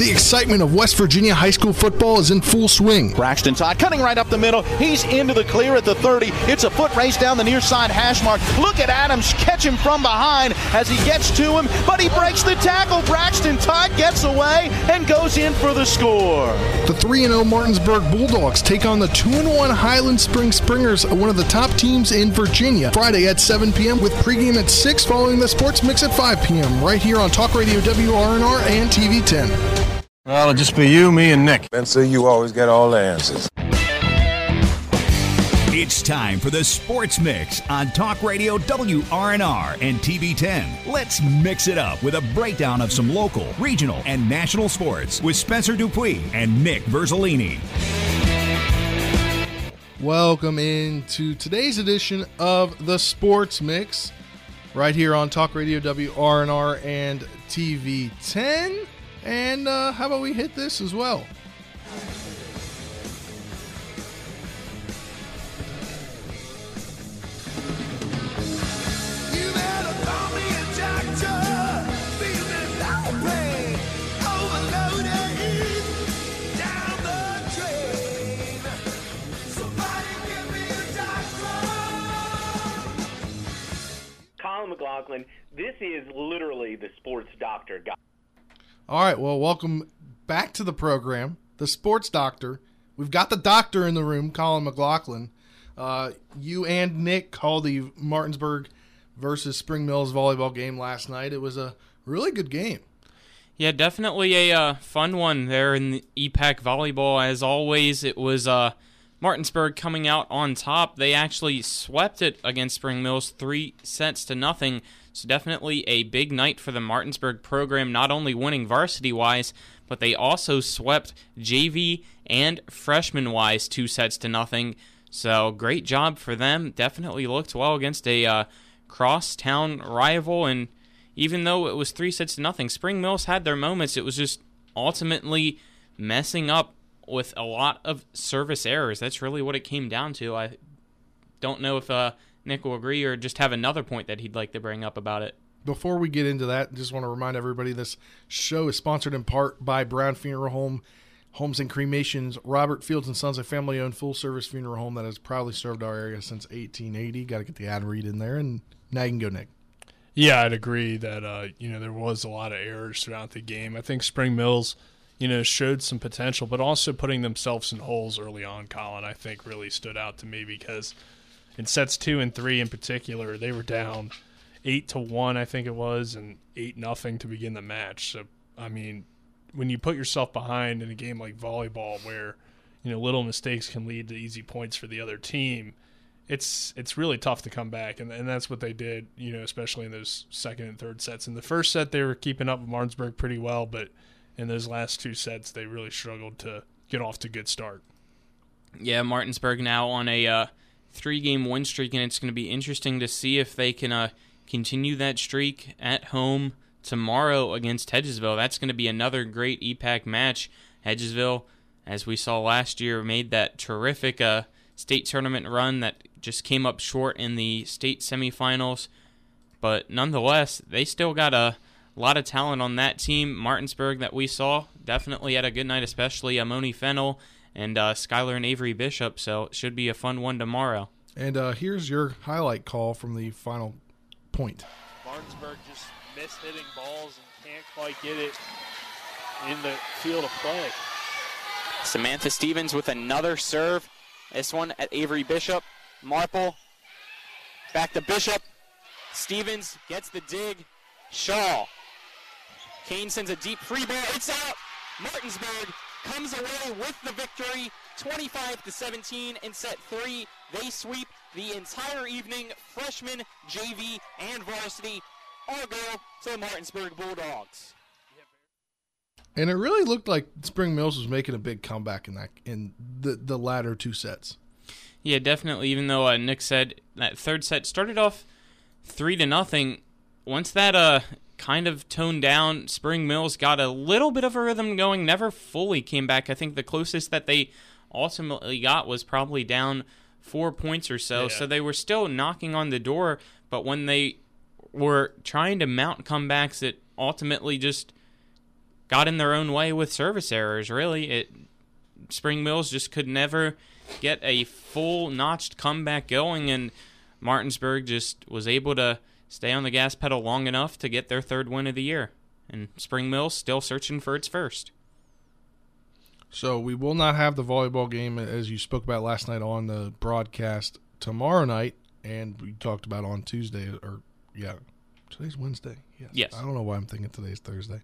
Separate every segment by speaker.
Speaker 1: The excitement of West Virginia high school football is in full swing.
Speaker 2: Braxton Todd cutting right up the middle. He's into the clear at the 30. It's a foot race down the near side hash mark. Look at Adams catch him from behind as he gets to him, but he breaks the tackle. Braxton Todd gets away and goes in for the score.
Speaker 1: The 3 0 Martinsburg Bulldogs take on the 2 1 Highland Spring Springers, one of the top teams in Virginia. Friday at 7 p.m. with pregame at 6 following the sports mix at 5 p.m. right here on Talk Radio WRNR and TV 10.
Speaker 3: Well, it'll just be you, me, and Nick.
Speaker 4: And so you always get all the answers.
Speaker 5: It's time for the Sports Mix on Talk Radio WRNR and TV10. Let's mix it up with a breakdown of some local, regional, and national sports with Spencer Dupuis and Nick Verzolini.
Speaker 1: Welcome into today's edition of the Sports Mix, right here on Talk Radio WRNR and TV10. And uh, how about we hit this as well?
Speaker 6: Colin McLaughlin, this is literally the sports doctor guy.
Speaker 1: All right, well, welcome back to the program, the Sports Doctor. We've got the doctor in the room, Colin McLaughlin. Uh, you and Nick called the Martinsburg versus Spring Mills volleyball game last night. It was a really good game.
Speaker 7: Yeah, definitely a uh, fun one there in the EPAC volleyball. As always, it was uh, Martinsburg coming out on top. They actually swept it against Spring Mills three sets to nothing. So definitely a big night for the Martinsburg program, not only winning varsity wise, but they also swept JV and freshman wise two sets to nothing. So great job for them. Definitely looked well against a uh, crosstown rival, and even though it was three sets to nothing, Spring Mills had their moments. It was just ultimately messing up with a lot of service errors. That's really what it came down to. I don't know if uh, Nick will agree or just have another point that he'd like to bring up about it.
Speaker 1: Before we get into that, just want to remind everybody this show is sponsored in part by Brown Funeral Home, Homes and Cremations, Robert Fields and Sons, a family owned full service funeral home that has proudly served our area since 1880. Got to get the ad read in there, and now you can go, Nick.
Speaker 8: Yeah, I'd agree that uh, you know there was a lot of errors throughout the game. I think Spring Mills, you know, showed some potential, but also putting themselves in holes early on. Colin, I think, really stood out to me because in sets two and three in particular, they were down eight to one, I think it was, and eight nothing to begin the match. So I mean, when you put yourself behind in a game like volleyball, where you know little mistakes can lead to easy points for the other team, it's it's really tough to come back, and and that's what they did. You know, especially in those second and third sets. In the first set, they were keeping up with Martinsburg pretty well, but in those last two sets, they really struggled to get off to a good start.
Speaker 7: Yeah, Martinsburg now on a uh, three game win streak, and it's going to be interesting to see if they can uh, continue that streak at home tomorrow against Hedgesville. That's going to be another great EPAC match. Hedgesville, as we saw last year, made that terrific uh, state tournament run that just came up short in the state semifinals. But nonetheless, they still got a lot of talent on that team. Martinsburg that we saw definitely had a good night, especially Amoni Fennel and uh, Skylar and Avery Bishop. So it should be a fun one tomorrow.
Speaker 1: And uh, here's your highlight call from the final point.
Speaker 9: Martinsburg just missed hitting balls and can't quite get it in the field of play.
Speaker 10: Samantha Stevens with another serve. This one at Avery Bishop. Marple back to Bishop. Stevens gets the dig. Shaw. Kane sends a deep free ball. It's out. Martinsburg comes away with the victory 25 to 17 in set three. They sweep the entire evening. Freshman, JV, and varsity all go to the Martinsburg Bulldogs.
Speaker 1: And it really looked like Spring Mills was making a big comeback in that in the the latter two sets.
Speaker 7: Yeah, definitely. Even though uh, Nick said that third set started off three to nothing, once that uh kind of toned down, Spring Mills got a little bit of a rhythm going. Never fully came back. I think the closest that they ultimately got was probably down four points or so.
Speaker 8: Yeah.
Speaker 7: So they were still knocking on the door, but when they were trying to mount comebacks, it ultimately just got in their own way with service errors. Really, it Spring Mills just could never get a full notched comeback going, and Martinsburg just was able to stay on the gas pedal long enough to get their third win of the year. And Spring Mills still searching for its first.
Speaker 1: So we will not have the volleyball game as you spoke about last night on the broadcast tomorrow night, and we talked about on Tuesday or yeah, today's Wednesday. Yes.
Speaker 7: Yes.
Speaker 1: I don't know why I'm thinking today's Thursday.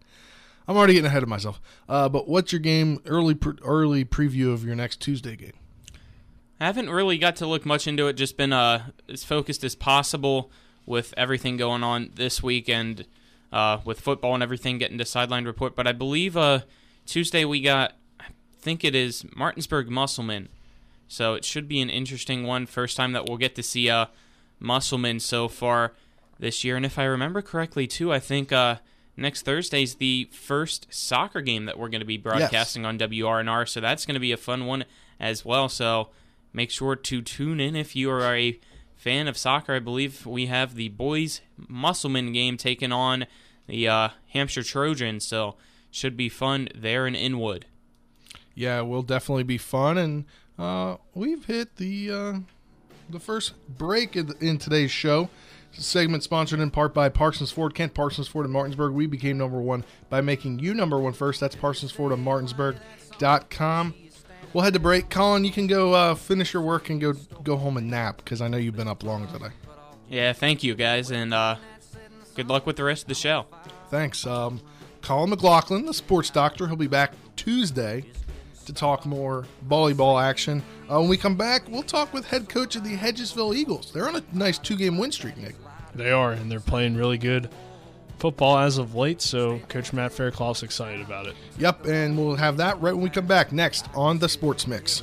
Speaker 1: I'm already getting ahead of myself. Uh, but what's your game early pre- early preview of your next Tuesday game?
Speaker 7: I haven't really got to look much into it. Just been uh, as focused as possible with everything going on this week and uh, with football and everything getting to sideline report. But I believe uh, Tuesday we got, I think it is Martinsburg Musselman. So it should be an interesting one. First time that we'll get to see uh, Musselman so far this year. And if I remember correctly, too, I think uh, next Thursday's the first soccer game that we're going to be broadcasting on WRNR. So that's going to be a fun one as well. So make sure to tune in if you are a fan of soccer. I believe we have the boys Musselman game taking on the uh, Hampshire Trojans. So should be fun there in Inwood.
Speaker 1: Yeah, it will definitely be fun, and uh, we've hit the uh, the first break in, in today's show. Segment sponsored in part by Parsons Ford, Kent Parsons Ford in Martinsburg. We became number one by making you number one first. That's Parsons Ford of Martinsburg.com. We'll head to break. Colin, you can go uh, finish your work and go go home and nap because I know you've been up long today.
Speaker 7: Yeah, thank you guys, and uh, good luck with the rest of the show.
Speaker 1: Thanks. Um, Colin McLaughlin, the sports doctor, he'll be back Tuesday to talk more volleyball action. Uh, when we come back, we'll talk with head coach of the Hedgesville Eagles. They're on a nice two game win streak, Nick.
Speaker 8: They are, and they're playing really good football as of late. So Coach Matt Faircloth's excited about it.
Speaker 1: Yep, and we'll have that right when we come back next on the Sports Mix.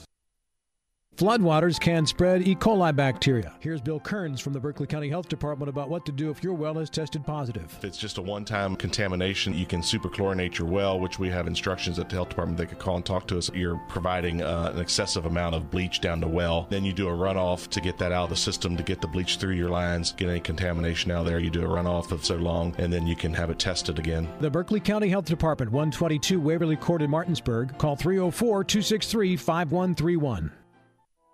Speaker 11: Floodwaters can spread E. coli bacteria. Here's Bill Kearns from the Berkeley County Health Department about what to do if your well is tested positive.
Speaker 12: If it's just a one time contamination, you can superchlorinate your well, which we have instructions at the health department. They could call and talk to us. You're providing uh, an excessive amount of bleach down the well. Then you do a runoff to get that out of the system to get the bleach through your lines, get any contamination out there. You do a runoff of so long, and then you can have it tested again.
Speaker 11: The Berkeley County Health Department, 122 Waverly Court in Martinsburg. Call 304 263 5131.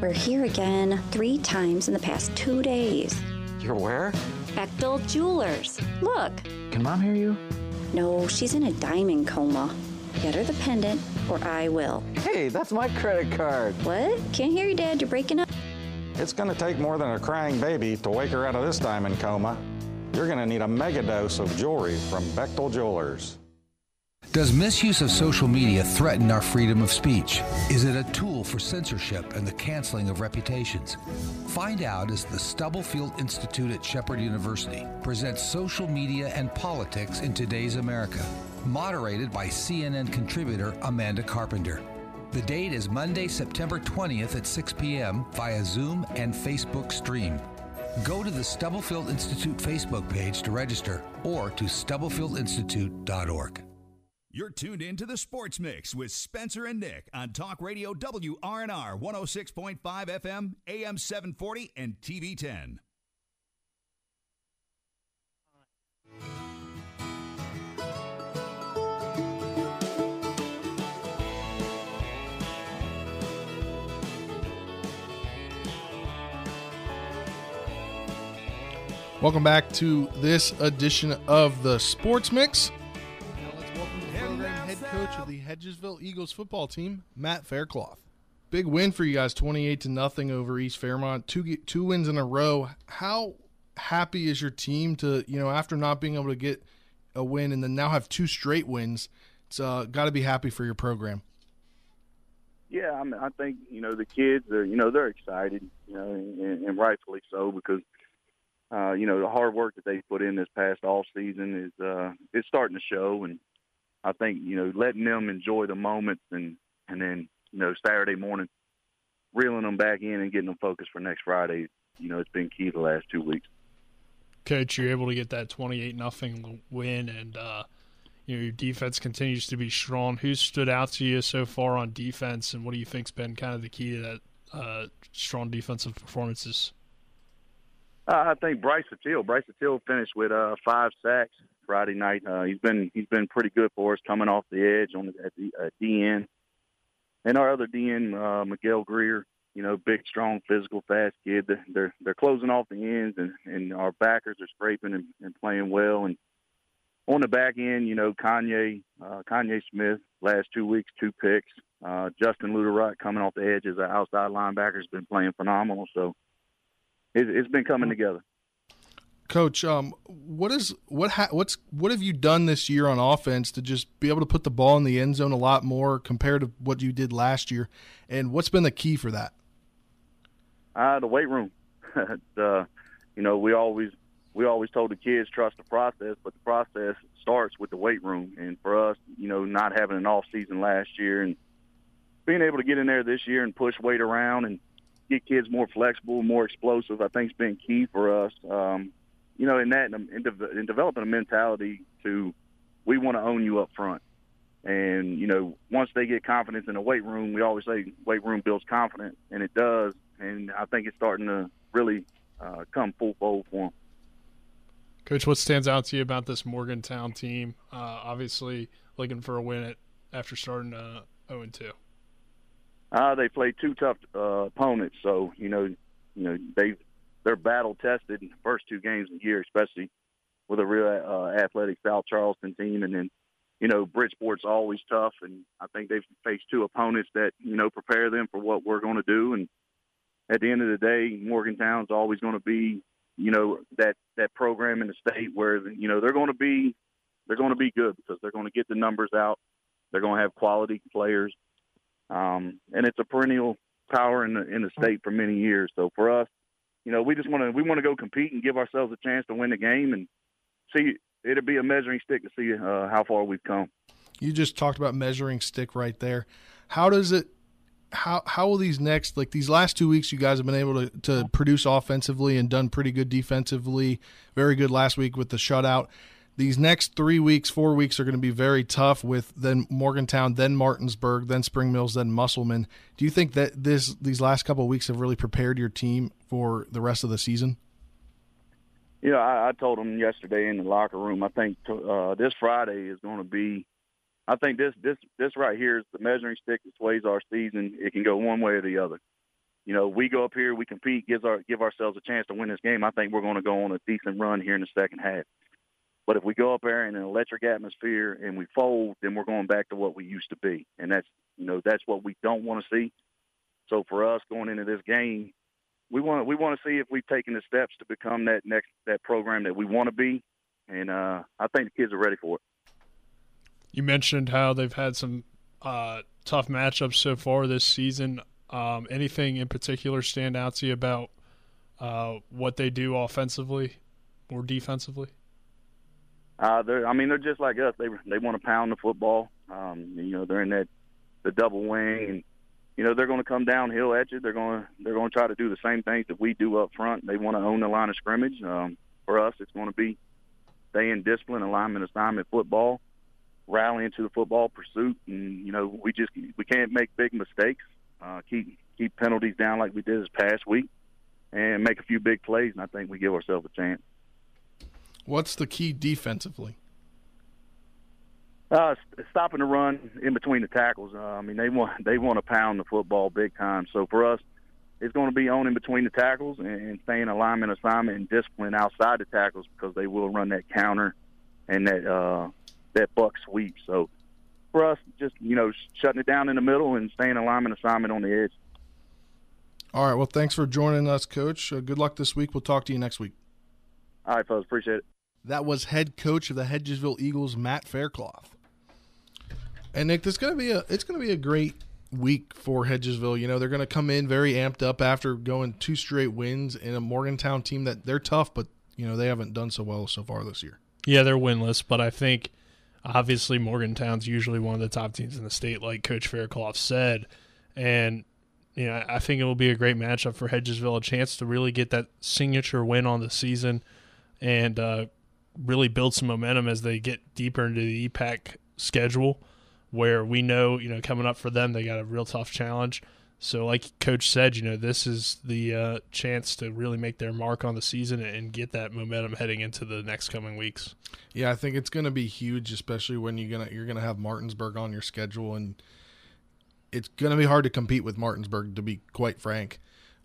Speaker 13: We're here again three times in the past two days.
Speaker 14: You're where?
Speaker 13: Bechtel Jewelers. Look.
Speaker 14: Can mom hear you?
Speaker 13: No, she's in a diamond coma. Get her the pendant, or I will.
Speaker 14: Hey, that's my credit card.
Speaker 13: What? Can't hear you, Dad. You're breaking up.
Speaker 15: It's going to take more than a crying baby to wake her out of this diamond coma. You're going to need a mega dose of jewelry from Bechtel Jewelers.
Speaker 16: Does misuse of social media threaten our freedom of speech? Is it a tool for censorship and the canceling of reputations? Find out as the Stubblefield Institute at Shepherd University presents Social Media and Politics in Today's America, moderated by CNN contributor Amanda Carpenter. The date is Monday, September 20th at 6 p.m. via Zoom and Facebook stream. Go to the Stubblefield Institute Facebook page to register or to stubblefieldinstitute.org.
Speaker 5: You're tuned in to the Sports Mix with Spencer and Nick on Talk Radio WRNR 106.5 FM, AM 740, and TV 10.
Speaker 1: Welcome back to this edition of the Sports Mix coach of the Hedgesville Eagles football team, Matt Faircloth. Big win for you guys, twenty-eight to nothing over East Fairmont. Two two wins in a row. How happy is your team to you know after not being able to get a win and then now have two straight wins? It's uh, got to be happy for your program.
Speaker 17: Yeah, I, mean, I think you know the kids are you know they're excited, you know, and, and rightfully so because uh, you know the hard work that they put in this past off season is uh, it's starting to show, and I think you know letting them enjoy the moments and and then you know Saturday morning reeling them back in and getting them focused for next Friday. You know, it's been key the last two weeks.
Speaker 8: Coach, you're able to get that twenty-eight nothing win, and uh, you know your defense continues to be strong. Who stood out to you so far on defense, and what do you think's been kind of the key to that uh, strong defensive performances?
Speaker 17: Uh, I think Bryce Atteel. Bryce Atteel finished with uh, five sacks Friday night. Uh, he's been he's been pretty good for us coming off the edge on the, at the uh, DN. And our other DN, uh, Miguel Greer, you know, big, strong, physical, fast kid. They're they're closing off the ends, and, and our backers are scraping and, and playing well. And on the back end, you know, Kanye uh, Kanye Smith last two weeks, two picks. Uh, Justin Luderot coming off the edge as an outside linebacker has been playing phenomenal. So it, it's been coming together.
Speaker 1: Coach, um, what is what ha- what's what have you done this year on offense to just be able to put the ball in the end zone a lot more compared to what you did last year, and what's been the key for that?
Speaker 17: Uh, the weight room. uh, you know, we always we always told the kids trust the process, but the process starts with the weight room. And for us, you know, not having an off season last year and being able to get in there this year and push weight around and get kids more flexible, more explosive, I think has been key for us. Um, you know, in that, in, in, in developing a mentality to, we want to own you up front. And, you know, once they get confidence in the weight room, we always say weight room builds confidence, and it does. And I think it's starting to really uh, come full fold for them.
Speaker 8: Coach, what stands out to you about this Morgantown team? Uh, obviously, looking for a win at, after starting uh, 0 2.
Speaker 17: Uh, they played two tough uh, opponents, so you know, you know they they're battle tested in the first two games of the year, especially with a real uh, athletic South Charleston team, and then you know Bridgeport's always tough, and I think they've faced two opponents that you know prepare them for what we're going to do, and at the end of the day, Morgantown's always going to be you know that that program in the state where you know they're going to be they're going to be good because they're going to get the numbers out, they're going to have quality players. Um, and it's a perennial power in the in the state for many years. So for us, you know, we just want to we want to go compete and give ourselves a chance to win the game and see. It'll be a measuring stick to see uh, how far we've come.
Speaker 1: You just talked about measuring stick right there. How does it? How how will these next like these last two weeks you guys have been able to to produce offensively and done pretty good defensively. Very good last week with the shutout these next three weeks, four weeks are going to be very tough with then Morgantown, then Martinsburg, then Spring Mills, then Musselman. Do you think that this these last couple of weeks have really prepared your team for the rest of the season?
Speaker 17: Know, I, I told them yesterday in the locker room. I think uh, this Friday is going to be. I think this this this right here is the measuring stick that sways our season. It can go one way or the other. You know, we go up here, we compete, gives our give ourselves a chance to win this game. I think we're going to go on a decent run here in the second half. But if we go up there in an electric atmosphere and we fold, then we're going back to what we used to be, and that's you know that's what we don't want to see. So for us going into this game, we want we want to see if we've taken the steps to become that next that program that we want to be, and uh, I think the kids are ready for it.
Speaker 8: You mentioned how they've had some uh, tough matchups so far this season. Um, anything in particular stand out to you about uh, what they do offensively or defensively?
Speaker 17: Uh, they're, I mean, they're just like us. They they want to pound the football. Um, you know, they're in that the double wing, and you know they're going to come downhill at you. They're going to they're going to try to do the same things that we do up front. They want to own the line of scrimmage. Um, for us, it's going to be stay in discipline, alignment, assignment, football, rally into the football pursuit, and you know we just we can't make big mistakes. Uh, keep keep penalties down like we did this past week, and make a few big plays, and I think we give ourselves a chance.
Speaker 1: What's the key defensively?
Speaker 17: Uh, stopping the run in between the tackles. Uh, I mean, they want they want to pound the football big time. So for us, it's going to be on in between the tackles and, and staying alignment assignment and discipline outside the tackles because they will run that counter and that uh, that buck sweep. So for us, just you know, shutting it down in the middle and staying alignment assignment on the edge.
Speaker 1: All right. Well, thanks for joining us, Coach. Uh, good luck this week. We'll talk to you next week.
Speaker 17: All right, fellas. Appreciate it.
Speaker 1: That was head coach of the Hedgesville Eagles, Matt Faircloth. And Nick, this is gonna be a it's gonna be a great week for Hedgesville. You know, they're gonna come in very amped up after going two straight wins in a Morgantown team that they're tough, but you know, they haven't done so well so far this year.
Speaker 8: Yeah, they're winless, but I think obviously Morgantown's usually one of the top teams in the state, like Coach Faircloth said. And you know, I think it will be a great matchup for Hedgesville, a chance to really get that signature win on the season and uh, really build some momentum as they get deeper into the EPAC schedule, where we know, you know, coming up for them, they got a real tough challenge. So, like Coach said, you know, this is the uh, chance to really make their mark on the season and get that momentum heading into the next coming weeks.
Speaker 1: Yeah, I think it's going to be huge, especially when you're gonna you're gonna have Martinsburg on your schedule, and it's going to be hard to compete with Martinsburg, to be quite frank,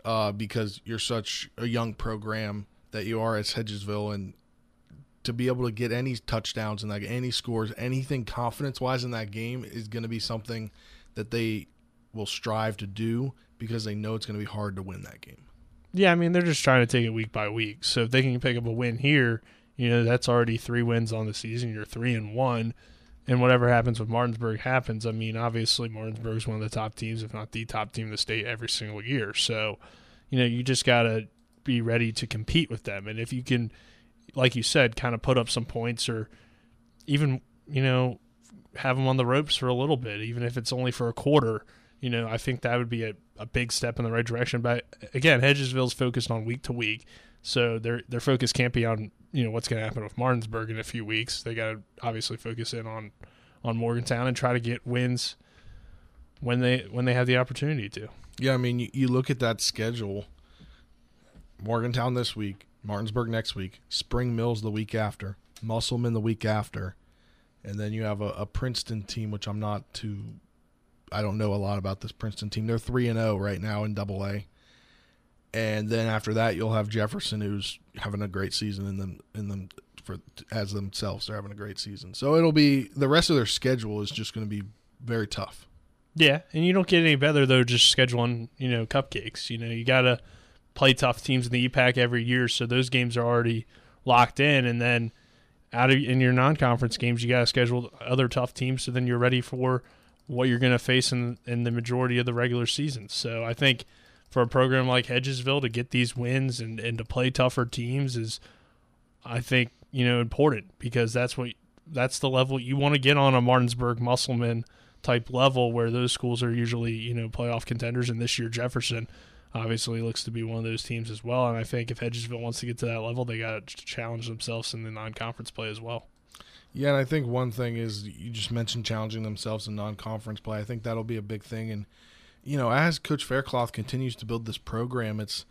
Speaker 1: uh, because you're such a young program that you are as Hedgesville, and to be able to get any touchdowns and like any scores, anything confidence wise in that game is going to be something that they will strive to do because they know it's going to be hard to win that game.
Speaker 8: Yeah, I mean they're just trying to take it week by week. So if they can pick up a win here, you know that's already three wins on the season. You're three and one, and whatever happens with Martinsburg happens. I mean, obviously Martinsburg is one of the top teams, if not the top team in the state every single year. So, you know, you just gotta be ready to compete with them. And if you can, like you said, kind of put up some points or even you know have them on the ropes for a little bit, even if it's only for a quarter you know, I think that would be a, a big step in the right direction. But again, Hedgesville's focused on week to week, so their their focus can't be on you know what's going to happen with Martinsburg in a few weeks. They got to obviously focus in on on Morgantown and try to get wins when they when they have the opportunity to.
Speaker 1: Yeah, I mean, you, you look at that schedule. Morgantown this week, Martinsburg next week, Spring Mills the week after, Musselman the week after, and then you have a, a Princeton team, which I'm not too I don't know a lot about this Princeton team. They're three and zero right now in Double A, and then after that you'll have Jefferson, who's having a great season in them in them for as themselves. They're having a great season, so it'll be the rest of their schedule is just going to be very tough.
Speaker 8: Yeah, and you don't get any better though just scheduling you know cupcakes. You know you got to play tough teams in the EPAC every year, so those games are already locked in, and then out of in your non-conference games you got to schedule other tough teams, so then you're ready for what you're going to face in in the majority of the regular season. So I think for a program like Hedgesville to get these wins and, and to play tougher teams is I think, you know, important because that's what that's the level you want to get on a Martinsburg Musselman type level where those schools are usually, you know, playoff contenders and this year Jefferson obviously looks to be one of those teams as well. And I think if Hedgesville wants to get to that level, they got to challenge themselves in the non conference play as well.
Speaker 1: Yeah, and I think one thing is you just mentioned challenging themselves in non-conference play. I think that'll be a big thing, and you know, as Coach Faircloth continues to build this program, it's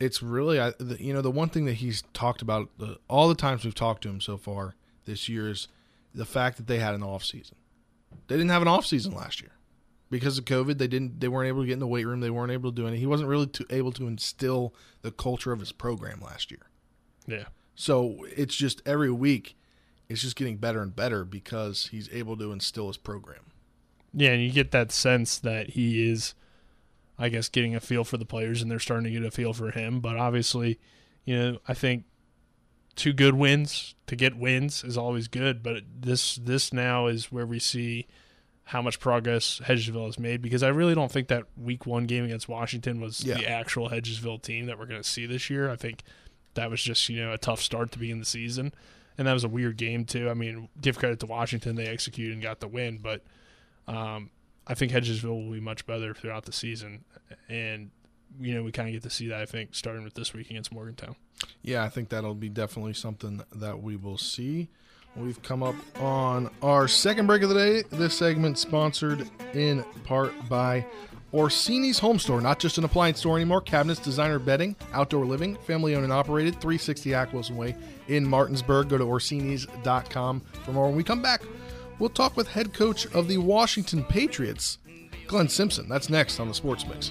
Speaker 1: it's really I, you know the one thing that he's talked about all the times we've talked to him so far this year is the fact that they had an off season. They didn't have an off season last year because of COVID. They didn't. They weren't able to get in the weight room. They weren't able to do anything. He wasn't really too, able to instill the culture of his program last year.
Speaker 8: Yeah.
Speaker 1: So it's just every week it's just getting better and better because he's able to instill his program.
Speaker 8: Yeah, and you get that sense that he is, I guess, getting a feel for the players, and they're starting to get a feel for him. But obviously, you know, I think two good wins to get wins is always good. But this this now is where we see how much progress Hedgesville has made because I really don't think that week one game against Washington was yeah. the actual Hedgesville team that we're going to see this year. I think that was just you know a tough start to begin the season and that was a weird game too. I mean, give credit to Washington; they executed and got the win, but um, I think Hedgesville will be much better throughout the season, and you know we kind of get to see that. I think starting with this week against Morgantown.
Speaker 1: Yeah, I think that'll be definitely something that we will see. We've come up on our second break of the day. This segment sponsored in part by Orsini's Home Store, not just an appliance store anymore. Cabinets, designer bedding, outdoor living, family owned and operated, 360 Hack Wilson Way in Martinsburg. Go to Orsini's.com for more. When we come back, we'll talk with head coach of the Washington Patriots, Glen Simpson. That's next on the Sports Mix.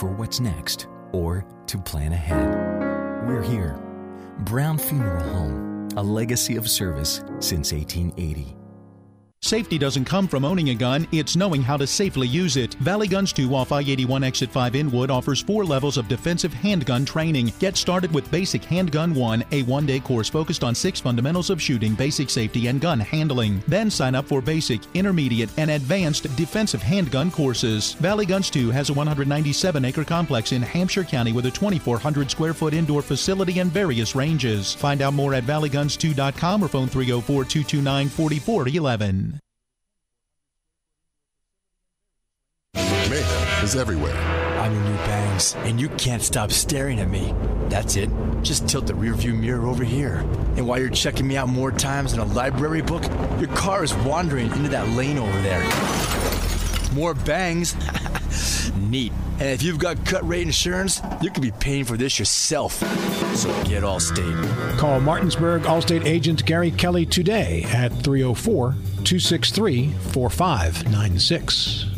Speaker 18: for what's next or to plan ahead. We're here. Brown Funeral Home, a legacy of service since 1880.
Speaker 2: Safety doesn't come from owning a gun, it's knowing how to safely use it. Valley Guns 2 off I 81 Exit 5 Inwood offers four levels of defensive handgun training. Get started with Basic Handgun 1, a one day course focused on six fundamentals of shooting, basic safety, and gun handling. Then sign up for basic, intermediate, and advanced defensive handgun courses. Valley Guns 2 has a 197 acre complex in Hampshire County with a 2,400 square foot indoor facility and various ranges. Find out more at valleyguns2.com or phone 304 229 4411.
Speaker 19: Is everywhere.
Speaker 20: I'm your new bangs, and you can't stop staring at me. That's it. Just tilt the rearview mirror over here. And while you're checking me out more times than a library book, your car is wandering into that lane over there. More bangs? Neat. And if you've got cut rate insurance, you could be paying for this yourself. So get Allstate.
Speaker 11: Call Martinsburg Allstate agent Gary Kelly today at 304 263 4596.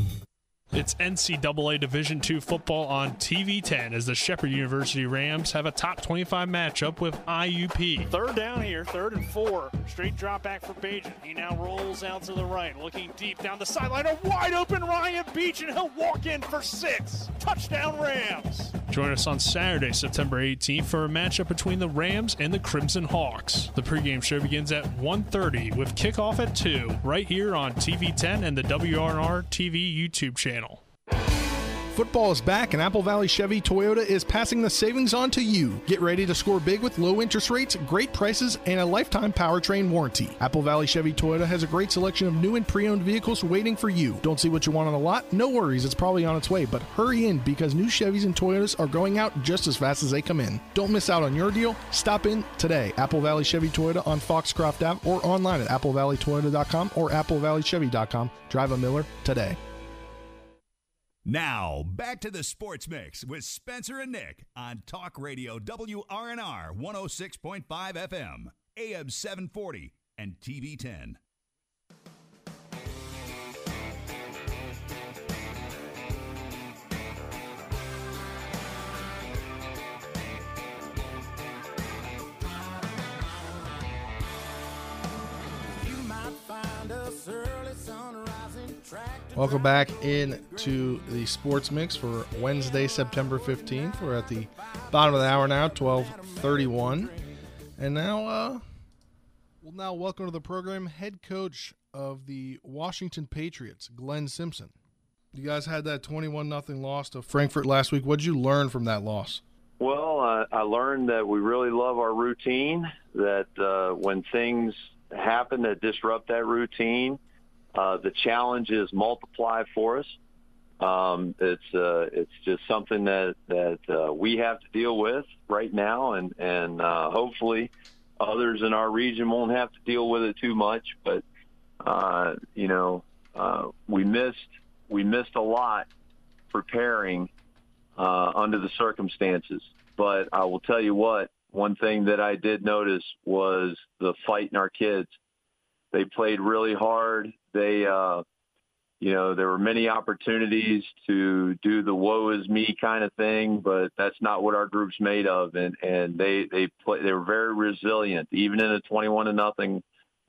Speaker 8: It's NCAA Division II football on TV 10 as the Shepherd University Rams have a top 25 matchup with IUP.
Speaker 9: Third down here, third and four. Straight drop back for Bagent. He now rolls out to the right, looking deep down the sideline. A wide open Ryan Beach, and he'll walk in for six. Touchdown Rams.
Speaker 8: Join us on Saturday, September 18th for a matchup between the Rams and the Crimson Hawks. The pregame show begins at 1.30 with kickoff at 2 right here on TV 10 and the WRNR TV YouTube channel.
Speaker 1: Football is back, and Apple Valley Chevy Toyota is passing the savings on to you. Get ready to score big with low interest rates, great prices, and a lifetime powertrain warranty. Apple Valley Chevy Toyota has a great selection of new and pre owned vehicles waiting for you. Don't see what you want on the lot? No worries, it's probably on its way, but hurry in because new Chevys and Toyotas are going out just as fast as they come in. Don't miss out on your deal. Stop in today. Apple Valley Chevy Toyota on Foxcroft Ave or online at applevalleytoyota.com or applevalleychevy.com. Drive a Miller today.
Speaker 5: Now, back to the Sports Mix with Spencer and Nick on Talk Radio WRNR 106.5 FM, AM 740, and TV 10.
Speaker 1: Welcome back into the Sports Mix for Wednesday, September 15th. We're at the bottom of the hour now, 1231. And now, uh, well, now welcome to the program, head coach of the Washington Patriots, Glen Simpson. You guys had that 21 nothing loss to Frankfort last week. What did you learn from that loss?
Speaker 21: Well, uh, I learned that we really love our routine, that uh, when things happen that disrupt that routine, uh, the challenges multiply for us. Um, it's uh, it's just something that that uh, we have to deal with right now, and and uh, hopefully others in our region won't have to deal with it too much. But uh, you know, uh, we missed we missed a lot preparing uh, under the circumstances. But I will tell you what, one thing that I did notice was the fight in our kids. They played really hard. They, uh, you know, there were many opportunities to do the "woe is me" kind of thing, but that's not what our group's made of. And and they they play. They were very resilient, even in a twenty-one to nothing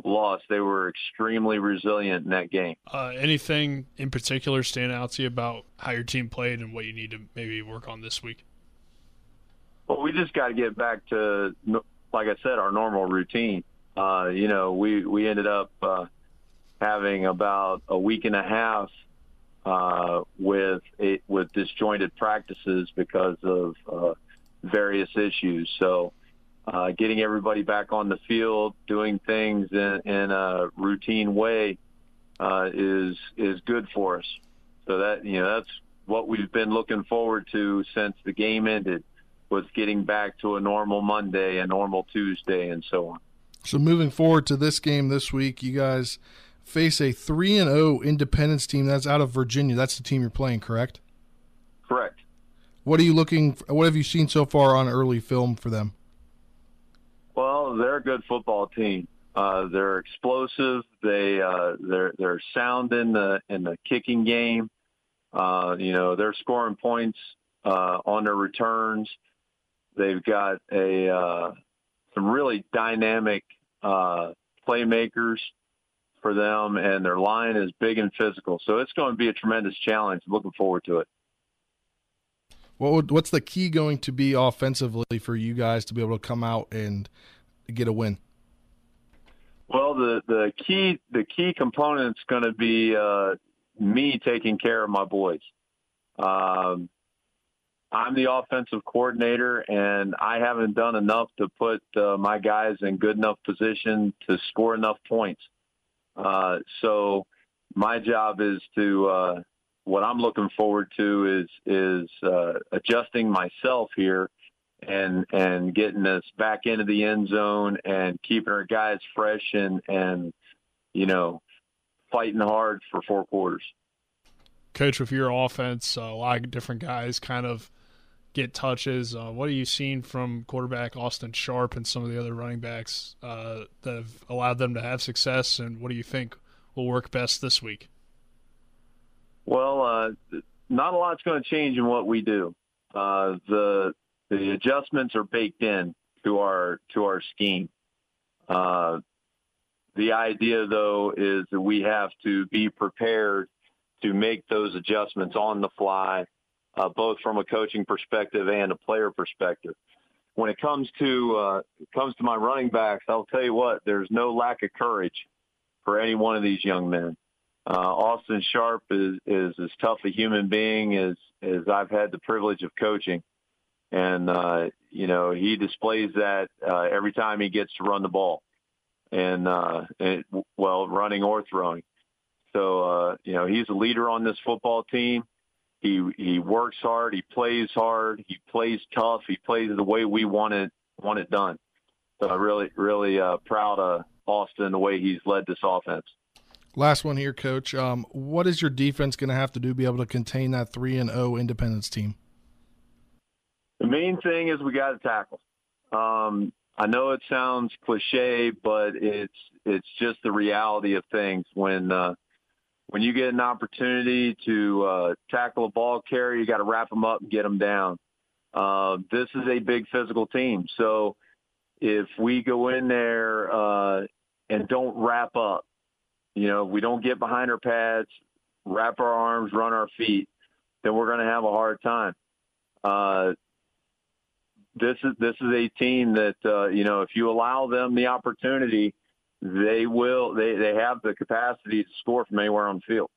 Speaker 21: loss. They were extremely resilient in that game.
Speaker 8: Uh, anything in particular stand out to you about how your team played and what you need to maybe work on this week?
Speaker 21: Well, we just got to get back to, like I said, our normal routine. Uh, you know, we we ended up uh, having about a week and a half uh, with a, with disjointed practices because of uh, various issues. So, uh, getting everybody back on the field, doing things in, in a routine way, uh, is is good for us. So that you know that's what we've been looking forward to since the game ended was getting back to a normal Monday, a normal Tuesday, and so on.
Speaker 1: So moving forward to this game this week, you guys face a three and zero Independence team that's out of Virginia. That's the team you're playing, correct?
Speaker 21: Correct.
Speaker 1: What are you looking? What have you seen so far on early film for them?
Speaker 21: Well, they're a good football team. Uh, they're explosive. They uh, they're they're sound in the in the kicking game. Uh, you know, they're scoring points uh, on their returns. They've got a uh, some really dynamic uh, playmakers for them, and their line is big and physical. So it's going to be a tremendous challenge. Looking forward to it.
Speaker 1: What would, what's the key going to be offensively for you guys to be able to come out and get a win?
Speaker 21: Well, the the key the key component's going to be uh, me taking care of my boys. Um, I'm the offensive coordinator, and I haven't done enough to put uh, my guys in good enough position to score enough points. Uh, so my job is to uh, what I'm looking forward to is is uh, adjusting myself here and and getting us back into the end zone and keeping our guys fresh and and you know fighting hard for four quarters.
Speaker 8: Coach, with your offense, a lot of different guys kind of get touches. Uh, what are you seeing from quarterback Austin Sharp and some of the other running backs uh, that have allowed them to have success? And what do you think will work best this week?
Speaker 21: Well, uh, not a lot's going to change in what we do. Uh, the the adjustments are baked in to our to our scheme. Uh, the idea, though, is that we have to be prepared to make those adjustments on the fly, uh, both from a coaching perspective and a player perspective. When it comes to uh, comes to my running backs, I'll tell you what: there's no lack of courage for any one of these young men. Uh, Austin Sharp is, is as tough a human being as, as I've had the privilege of coaching. And, uh, you know, he displays that uh, every time he gets to run the ball and, uh, and well, running or throwing. So, uh, you know, he's a leader on this football team. He, he works hard. He plays hard. He plays tough. He plays the way we want it, want it done. So I'm really, really uh, proud of Austin, the way he's led this offense.
Speaker 1: Last one here, Coach. Um, what is your defense going to have to do to be able to contain that three and zero Independence team?
Speaker 21: The main thing is we got to tackle. Um, I know it sounds cliche, but it's it's just the reality of things. When uh, when you get an opportunity to uh, tackle a ball carrier, you got to wrap them up and get them down. Uh, this is a big physical team, so if we go in there uh, and don't wrap up, you know, we don't get behind our pads, wrap our arms, run our feet, then we're going to have a hard time. Uh, this is this is a team that uh, you know if you allow them the opportunity, they will they they have the capacity to score from anywhere on the field.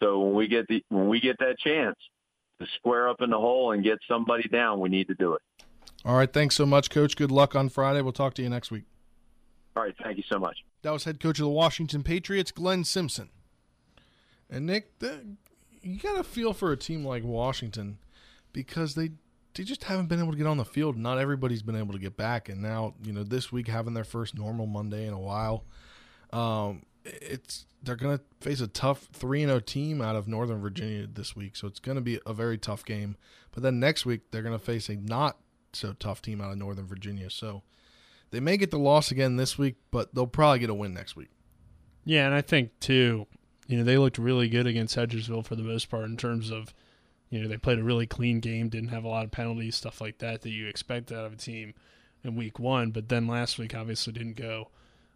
Speaker 21: So when we get the when we get that chance to square up in the hole and get somebody down, we need to do it.
Speaker 1: All right, thanks so much, Coach. Good luck on Friday. We'll talk to you next week.
Speaker 21: All right, thank you so much.
Speaker 1: That was head coach of the Washington Patriots, Glen Simpson. And Nick, the, you got to feel for a team like Washington because they they just haven't been able to get on the field. Not everybody's been able to get back, and now you know this week having their first normal Monday in a while. Um, it's they're going to face a tough three and zero team out of Northern Virginia this week, so it's going to be a very tough game. But then next week they're going to face a not so tough team out of Northern Virginia. So they may get the loss again this week, but they'll probably get a win next week.
Speaker 8: Yeah, and I think too, you know, they looked really good against Hedgesville for the most part in terms of, you know, they played a really clean game, didn't have a lot of penalties, stuff like that that you expect out of a team in week one. But then last week obviously didn't go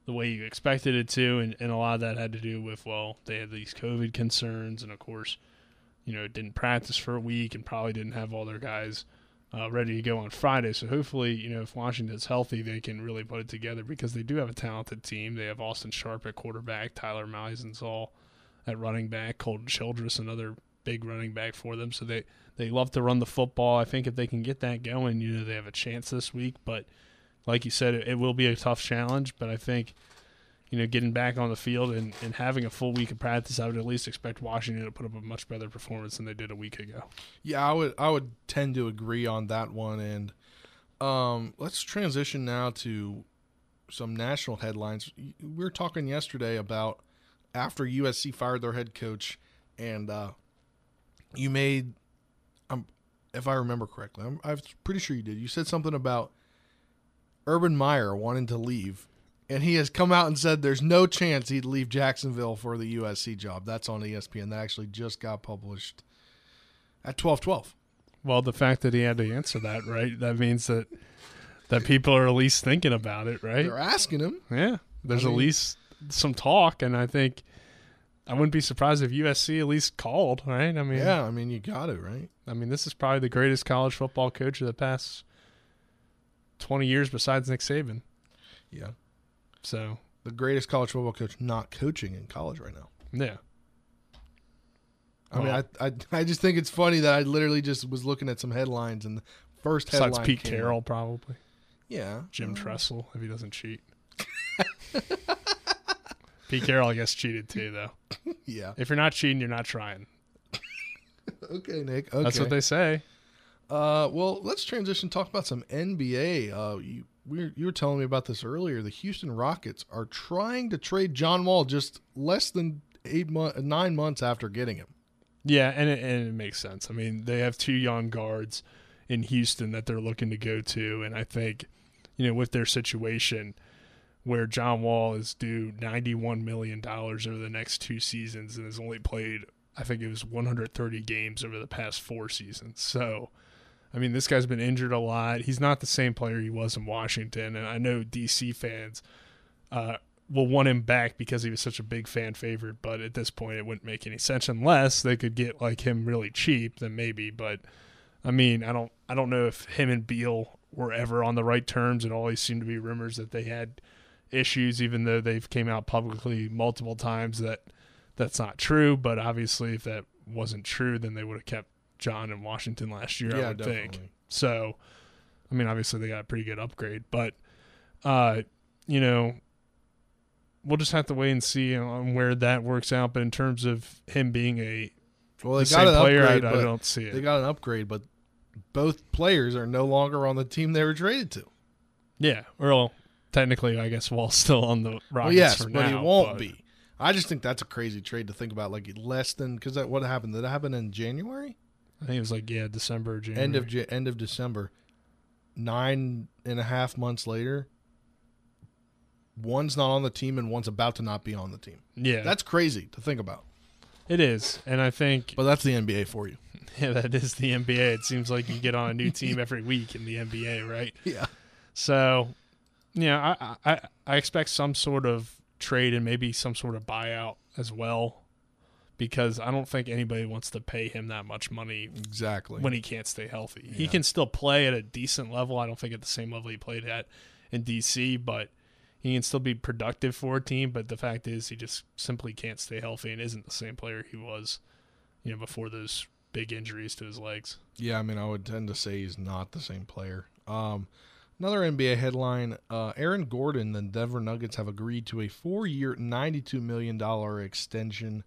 Speaker 8: the way you expected it to, and, and a lot of that had to do with well, they had these COVID concerns, and of course, you know, didn't practice for a week and probably didn't have all their guys uh, ready to go on Friday. So hopefully, you know, if Washington's healthy, they can really put it together because they do have a talented team. They have Austin Sharp at quarterback, Tyler Meisenzahl at running back, Colton Childress, another big running back for them. So they they love to run the football. I think if they can get that going, you know, they have a chance this week. But like you said, it, it will be a tough challenge. But I think you know, getting back on the field and, and having a full week of practice, I would at least expect Washington to put up a much better performance than they did a week ago.
Speaker 1: Yeah, I would I would tend to agree on that one. And um, let's transition now to some national headlines. We were talking yesterday about after USC fired their head coach, and uh, you made, um, if I remember correctly, I'm, I'm pretty sure you did. You said something about Urban Meyer wanting to leave and he has come out and said there's no chance he'd leave Jacksonville for the USC job. That's on ESPN. That actually just got published at twelve twelve.
Speaker 8: Well, the fact that he had to answer that, right? That means that that people are at least thinking about it, right?
Speaker 1: They're asking him.
Speaker 8: Yeah, there's I mean, at least some talk, and I think I wouldn't be surprised if USC at least called, right? I mean,
Speaker 1: yeah, I mean, you got it, right?
Speaker 8: I mean, this is probably the greatest college football coach of the past twenty years, besides Nick Saban.
Speaker 1: Yeah.
Speaker 8: So
Speaker 1: the greatest college football coach not coaching in college right now.
Speaker 8: Yeah.
Speaker 1: I mean, I, I I just think it's funny that I literally just was looking at some headlines and the first headline.
Speaker 8: Besides Pete Carroll, probably.
Speaker 1: Yeah.
Speaker 8: Jim Tressel, if he doesn't cheat. Pete Carroll, I guess, cheated too, though.
Speaker 1: Yeah.
Speaker 8: If you're not cheating, you're not trying.
Speaker 1: okay, Nick. Okay.
Speaker 8: That's what they say.
Speaker 1: Uh, well, let's transition. Talk about some NBA. Uh, you we were, you were telling me about this earlier. The Houston Rockets are trying to trade John Wall just less than eight months, nine months after getting him.
Speaker 8: Yeah, and it, and it makes sense. I mean, they have two young guards in Houston that they're looking to go to, and I think, you know, with their situation where John Wall is due ninety-one million dollars over the next two seasons and has only played, I think it was one hundred thirty games over the past four seasons. So I mean, this guy's been injured a lot. He's not the same player he was in Washington, and I know DC fans uh, will want him back because he was such a big fan favorite. But at this point, it wouldn't make any sense unless they could get like him really cheap. Then maybe. But I mean, I don't, I don't know if him and Beal were ever on the right terms. It always seemed to be rumors that they had issues, even though they've came out publicly multiple times that that's not true. But obviously, if that wasn't true, then they would have kept John in Washington last year. Yeah, I would definitely. think. So, I mean, obviously they got a pretty good upgrade, but uh, you know, we'll just have to wait and see on where that works out. But in terms of him being a
Speaker 1: well, they the got an player, upgrade,
Speaker 8: I, I don't see it.
Speaker 1: They got an upgrade, but both players are no longer on the team they were traded to.
Speaker 8: Yeah, well, technically, I guess Wall's still on the Rockets. Well,
Speaker 1: yes,
Speaker 8: but
Speaker 1: now,
Speaker 8: he
Speaker 1: won't
Speaker 8: but...
Speaker 1: be. I just think that's a crazy trade to think about. Like less than because what happened? Did that happen in January?
Speaker 8: I think it was like yeah, December, January.
Speaker 1: End of end of December. Nine and a half months later, one's not on the team and one's about to not be on the team.
Speaker 8: Yeah,
Speaker 1: that's crazy to think about.
Speaker 8: It is, and I think.
Speaker 1: But that's the NBA for you.
Speaker 8: Yeah, that is the NBA. It seems like you get on a new team every week in the NBA, right?
Speaker 1: Yeah.
Speaker 8: So, yeah, I, I I expect some sort of trade and maybe some sort of buyout as well because I don't think anybody wants to pay him that much money
Speaker 1: exactly
Speaker 8: when he can't stay healthy. Yeah. He can still play at a decent level. I don't think at the same level he played at in DC, but he can still be productive for a team. But the fact is, he just simply can't stay healthy and isn't the same player he was, you know, before those big injuries to his legs.
Speaker 1: Yeah, I mean, I would tend to say he's not the same player. Um, Another NBA headline uh, Aaron Gordon and the Denver Nuggets have agreed to a four year, $92 million extension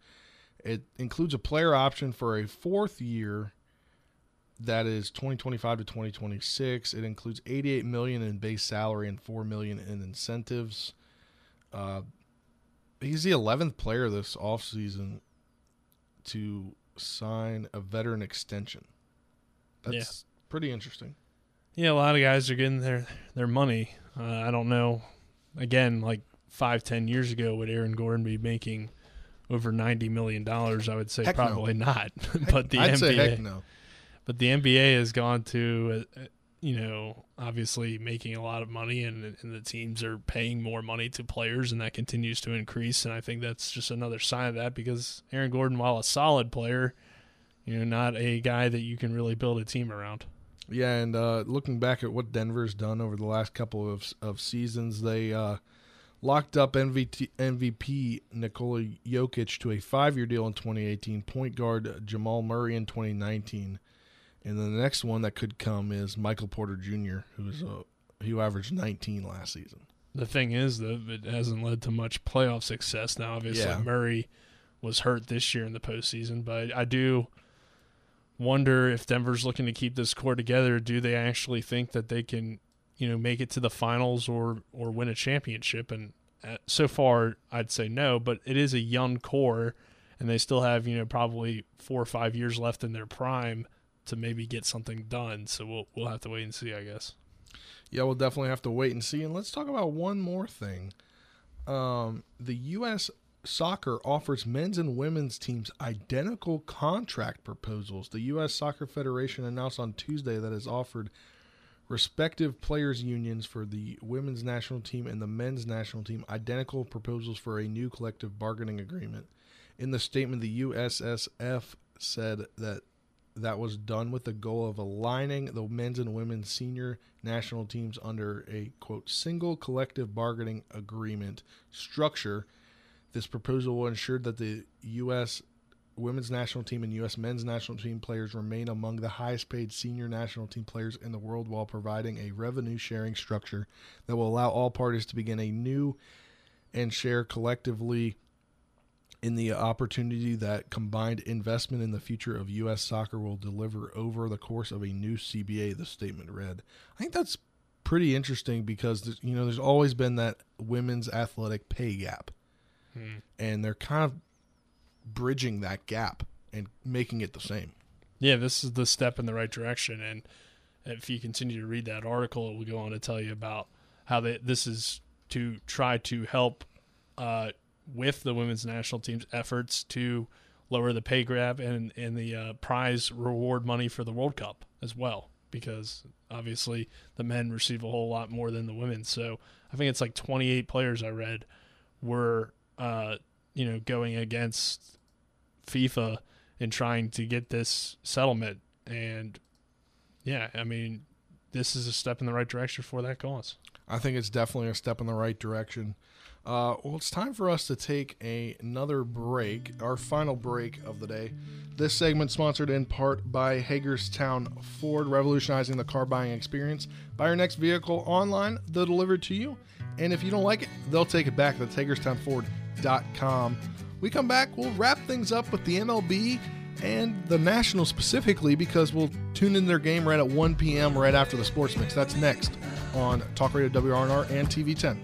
Speaker 1: it includes a player option for a fourth year that is 2025 to 2026. It includes 88 million in base salary and 4 million in incentives. Uh, he's the 11th player this offseason to sign a veteran extension. That's yeah. pretty interesting.
Speaker 8: Yeah, a lot of guys are getting their their money. Uh, I don't know. Again, like five, ten years ago, would Aaron Gordon be making over ninety million dollars, I would say
Speaker 1: heck
Speaker 8: probably
Speaker 1: no.
Speaker 8: not. but the
Speaker 1: I'd
Speaker 8: NBA,
Speaker 1: no.
Speaker 8: But the NBA has gone to, uh, uh, you know, obviously making a lot of money, and, and the teams are paying more money to players, and that continues to increase. And I think that's just another sign of that because Aaron Gordon, while a solid player, you know, not a guy that you can really build a team around.
Speaker 1: Yeah, and uh, looking back at what Denver's done over the last couple of of seasons, they uh, locked up MVP, MVP Nikola Jokic to a five-year deal in 2018, point guard Jamal Murray in 2019, and then the next one that could come is Michael Porter Jr., who's a who averaged 19 last season.
Speaker 8: The thing is, though, it hasn't led to much playoff success. Now, obviously,
Speaker 1: Yeah.
Speaker 8: Murray was hurt this year in the postseason, but I do wonder if Denver's looking to keep this core together. Do they actually think that they can, you know, make it to the finals or or win a championship? And uh, so far, I'd say no. But it is a young core, and they still have you know probably four or five years left in their prime to maybe get something done. So we'll we'll have to wait and see, I guess.
Speaker 1: Yeah, we'll definitely have to wait and see. And let's talk about one more thing. Um, the U.S. Soccer offers men's and women's teams identical contract proposals. The U.S. Soccer Federation announced on Tuesday that it has offered respective players' unions for the women's national team and the men's national team identical proposals for a new collective bargaining agreement. In the statement, the USSF said that that was done with the goal of aligning the men's and women's senior national teams under a quote single collective bargaining agreement structure. This proposal will ensure that the U.S. women's national team and U.S. men's national team players remain among the highest paid senior national team players in the world while providing a revenue sharing structure that will allow all parties to begin a new and share collectively in the opportunity that combined investment in the future of U.S. soccer will deliver over the course of a new CBA, the statement read. I think that's pretty interesting because, you know, there's always been that women's athletic pay gap.
Speaker 8: Hmm.
Speaker 1: And they're kind of bridging that gap and making it the same.
Speaker 8: Yeah, this is the step in the right direction. And if you continue to read that article, it will go on to tell you about how they, this is to try to help uh, with the women's national team's efforts to lower the pay grab and, and the uh, prize reward money for the World Cup as well. Because obviously the men receive a whole lot more than the women. So I think it's like 28 players I read were, uh, you know, going against FIFA and trying to get this settlement. And yeah, I mean, this is a step in the right direction for that cause.
Speaker 1: I think it's definitely a step in the right direction. Uh, well, it's time for us to take a, another break, our final break of the day. This segment sponsored in part by Hagerstown Ford, revolutionizing the car buying experience. Buy your next vehicle online, they'll deliver to you. And if you don't like it, they'll take it back. That's HagerstownFord.com. We come back, we'll wrap things up with the MLB and the National specifically because we'll tune in their game right at 1 p.m. right after the Sports Mix. That's next on Talk Radio WRNR and TV 10.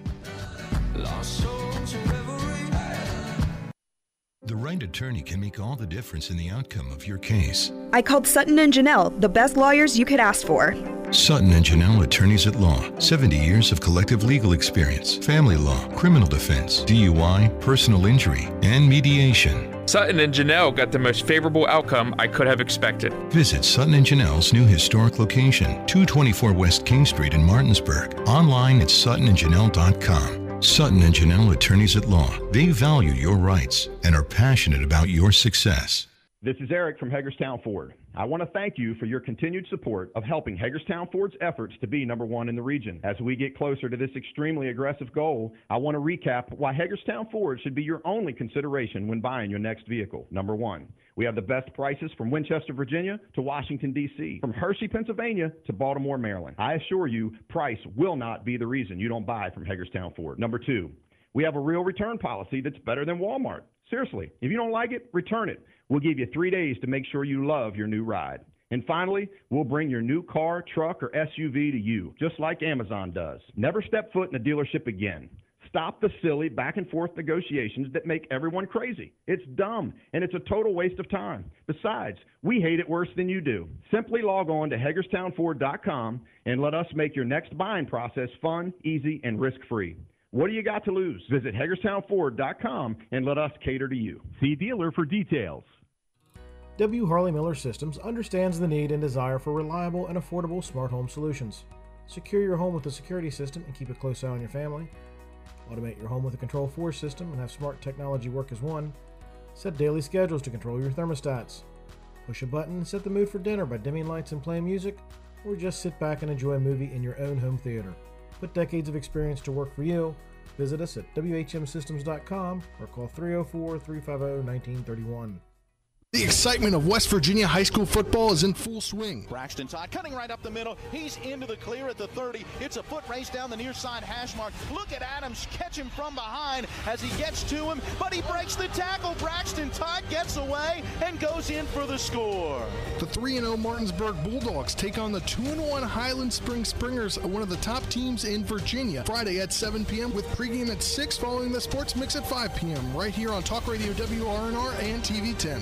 Speaker 22: The right attorney can make all the difference in the outcome of your case.
Speaker 23: I called Sutton and Janelle, the best lawyers you could ask for.
Speaker 22: Sutton and Janelle Attorneys at Law. 70 years of collective legal experience, family law, criminal defense, DUI, personal injury, and mediation.
Speaker 24: Sutton and Janelle got the most favorable outcome I could have expected.
Speaker 22: Visit Sutton and Janelle's new historic location, 224 West King Street in Martinsburg. Online at suttonandjanelle.com. Sutton and Janelle Attorneys at Law. They value your rights and are passionate about your success.
Speaker 25: This is Eric from Hagerstown Ford. I want to thank you for your continued support of helping Hagerstown Ford's efforts to be number one in the region. As we get closer to this extremely aggressive goal, I want to recap why Hagerstown Ford should be your only consideration when buying your next vehicle. Number one, we have the best prices from Winchester, Virginia to Washington, D.C., from Hershey, Pennsylvania to Baltimore, Maryland. I assure you, price will not be the reason you don't buy from Hagerstown Ford. Number two, we have a real return policy that's better than Walmart. Seriously, if you don't like it, return it. We'll give you three days to make sure you love your new ride. And finally, we'll bring your new car, truck, or SUV to you, just like Amazon does. Never step foot in a dealership again. Stop the silly back and forth negotiations that make everyone crazy. It's dumb and it's a total waste of time. Besides, we hate it worse than you do. Simply log on to HagerstownFord.com and let us make your next buying process fun, easy, and risk free. What do you got to lose? Visit HagerstownFord.com and let us cater to you. See dealer for details.
Speaker 19: W. Harley Miller Systems understands the need and desire for reliable and affordable smart home solutions. Secure your home with a security system and keep a close eye on your family. Automate your home with a Control 4 system and have smart technology work as one. Set daily schedules to control your thermostats. Push a button and set the mood for dinner by dimming lights and playing music. or just sit back and enjoy a movie in your own home theater. Decades of experience to work for you. Visit us at WHMSystems.com or call 304 350 1931.
Speaker 1: The excitement of West Virginia high school football is in full swing.
Speaker 2: Braxton Todd cutting right up the middle. He's into the clear at the 30. It's a foot race down the near side hash mark. Look at Adams catch him from behind as he gets to him, but he breaks the tackle. Braxton Todd gets away and goes in for the score.
Speaker 1: The 3 0 Martinsburg Bulldogs take on the 2 1 Highland Spring Springers, one of the top teams in Virginia. Friday at 7 p.m. with pregame at 6 following the sports mix at 5 p.m. right here on Talk Radio WRNR and TV 10.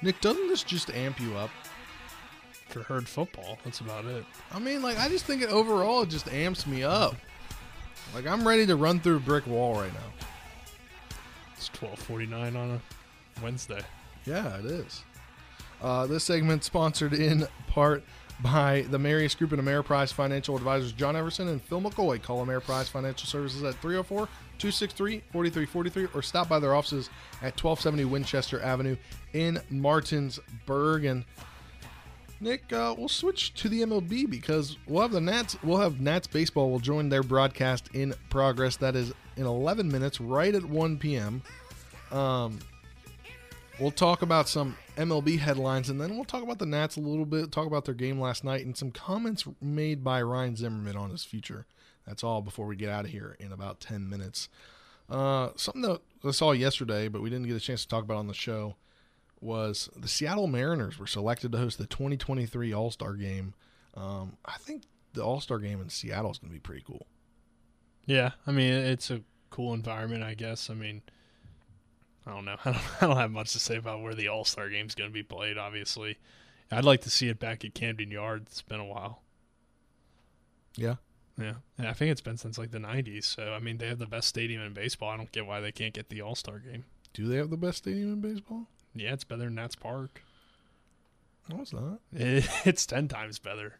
Speaker 1: Nick, doesn't this just amp you up?
Speaker 8: For herd football, that's about it.
Speaker 1: I mean, like, I just think it overall it just amps me up. Like, I'm ready to run through a brick wall right now.
Speaker 8: It's 12:49 on a Wednesday.
Speaker 1: Yeah, it is. Uh, this segment sponsored in part by the Marius Group and Ameriprise Financial Advisors John Everson and Phil McCoy. Call Ameriprise Financial Services at 304 263 4343 or stop by their offices at 1270 Winchester Avenue in Martinsburg. And Nick, uh, we'll switch to the MLB because we'll have the Nats. We'll have Nats baseball will join their broadcast in progress. That is in 11 minutes, right at 1 p.m. Um, we'll talk about some MLB headlines, and then we'll talk about the Nats a little bit. Talk about their game last night and some comments made by Ryan Zimmerman on his future. That's all before we get out of here in about 10 minutes. Uh, something that I saw yesterday, but we didn't get a chance to talk about on the show, was the Seattle Mariners were selected to host the 2023 All Star Game. Um, I think the All Star Game in Seattle is going to be pretty cool.
Speaker 8: Yeah, I mean it's a cool environment, I guess. I mean, I don't know. I don't, I don't have much to say about where the All Star Game is going to be played. Obviously, I'd like to see it back at Camden Yard. It's been a while.
Speaker 1: Yeah,
Speaker 8: yeah, yeah. I think it's been since like the '90s. So I mean, they have the best stadium in baseball. I don't get why they can't get the All Star Game.
Speaker 1: Do they have the best stadium in baseball?
Speaker 8: Yeah, it's better than Nats Park.
Speaker 1: No, it's not.
Speaker 8: it's ten times better.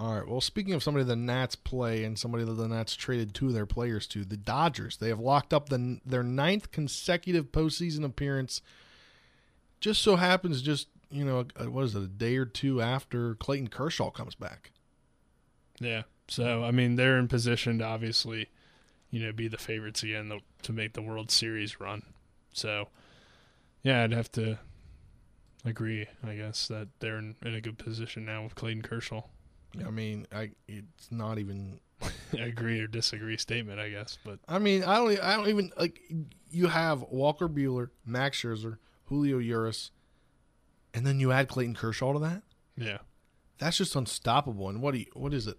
Speaker 1: All right. Well, speaking of somebody the Nats play and somebody that the Nats traded two of their players to, the Dodgers, they have locked up the, their ninth consecutive postseason appearance. Just so happens, just you know, what is it, a day or two after Clayton Kershaw comes back.
Speaker 8: Yeah. So I mean, they're in position to obviously, you know, be the favorites again to make the World Series run. So, yeah, I'd have to agree, I guess, that they're in, in a good position now with Clayton Kershaw.
Speaker 1: I mean, I it's not even
Speaker 8: agree or disagree statement, I guess. But
Speaker 1: I mean, I don't, I don't even like. You have Walker Buehler, Max Scherzer, Julio Urias, and then you add Clayton Kershaw to that.
Speaker 8: Yeah,
Speaker 1: that's just unstoppable. And what do you, what is it?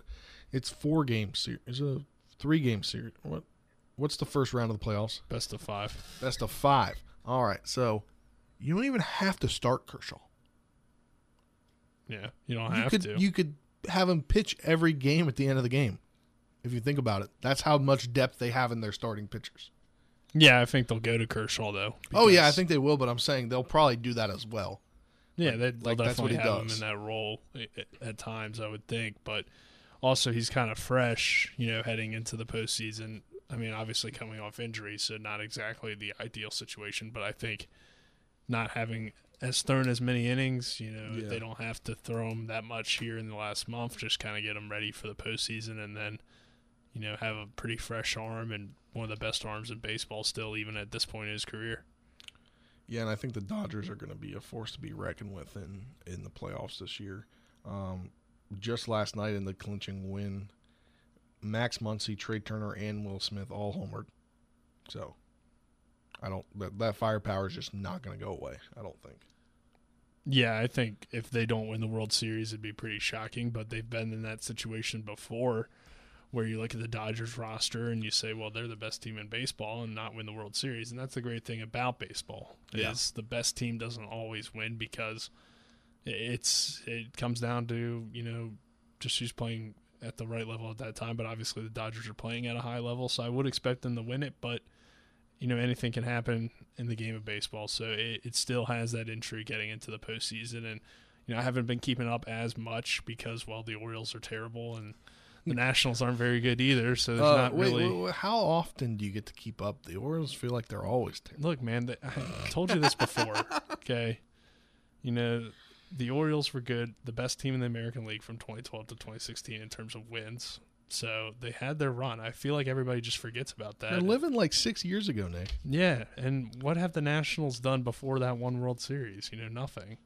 Speaker 1: It's four games series. It's a three game series. What what's the first round of the playoffs?
Speaker 8: Best of five.
Speaker 1: Best of five. All right, so you don't even have to start Kershaw.
Speaker 8: Yeah, you don't
Speaker 1: you
Speaker 8: have
Speaker 1: could,
Speaker 8: to.
Speaker 1: You could have him pitch every game at the end of the game. If you think about it, that's how much depth they have in their starting pitchers.
Speaker 8: Yeah, I think they'll go to Kershaw though.
Speaker 1: Oh yeah, I think they will, but I'm saying they'll probably do that as well.
Speaker 8: Yeah, they,
Speaker 1: like that's what
Speaker 8: definitely
Speaker 1: he
Speaker 8: have
Speaker 1: does.
Speaker 8: him in that role at times, I would think. But also, he's kind of fresh, you know, heading into the postseason. I mean, obviously coming off injury, so not exactly the ideal situation. But I think not having as thrown as many innings, you know,
Speaker 1: Yeah.
Speaker 8: they don't have to throw him that much here in the last month. Just kind of get him ready for the postseason, and then, you know, have a pretty fresh arm and one of the best arms in baseball still, even at this point in his career.
Speaker 1: Yeah, and I think the Dodgers are going to be a force to be reckoned with in in the playoffs this year. Um, just last night in the clinching win, Max Muncy, Trea Turner, and Will Smith all homered. So, I don't that, that firepower is just not going to go away. I don't think.
Speaker 8: Yeah, I think if they don't win the World Series, it'd be pretty shocking. But they've been in that situation before, where you look at the Dodgers roster and you say, "Well, they're the best team in baseball," and not win the World Series. And that's the great thing about baseball
Speaker 1: Yeah.
Speaker 8: is the best team doesn't always win because it's it comes down to you know just who's playing at the right level at that time. But obviously the Dodgers are playing at a high level, so I would expect them to win it. But you know anything can happen in the game of baseball, so it, it still has that intrigue getting into the postseason. And you know I haven't been keeping up as much because well the Orioles are terrible and the Nationals aren't very good either. So there's
Speaker 1: Uh,
Speaker 8: not
Speaker 1: wait,
Speaker 8: really.
Speaker 1: wait, how often do you get to keep up? The Orioles feel like they're always terrible.
Speaker 8: Look, man, I told you this before. okay, you know the Orioles were good, the best team in the American League from 2012 to 2016 in terms of wins. So they had their run. I feel like everybody just forgets about that.
Speaker 1: They're living like six years ago, Nick.
Speaker 8: yeah, and what have the Nationals done before that one World Series? You know, nothing.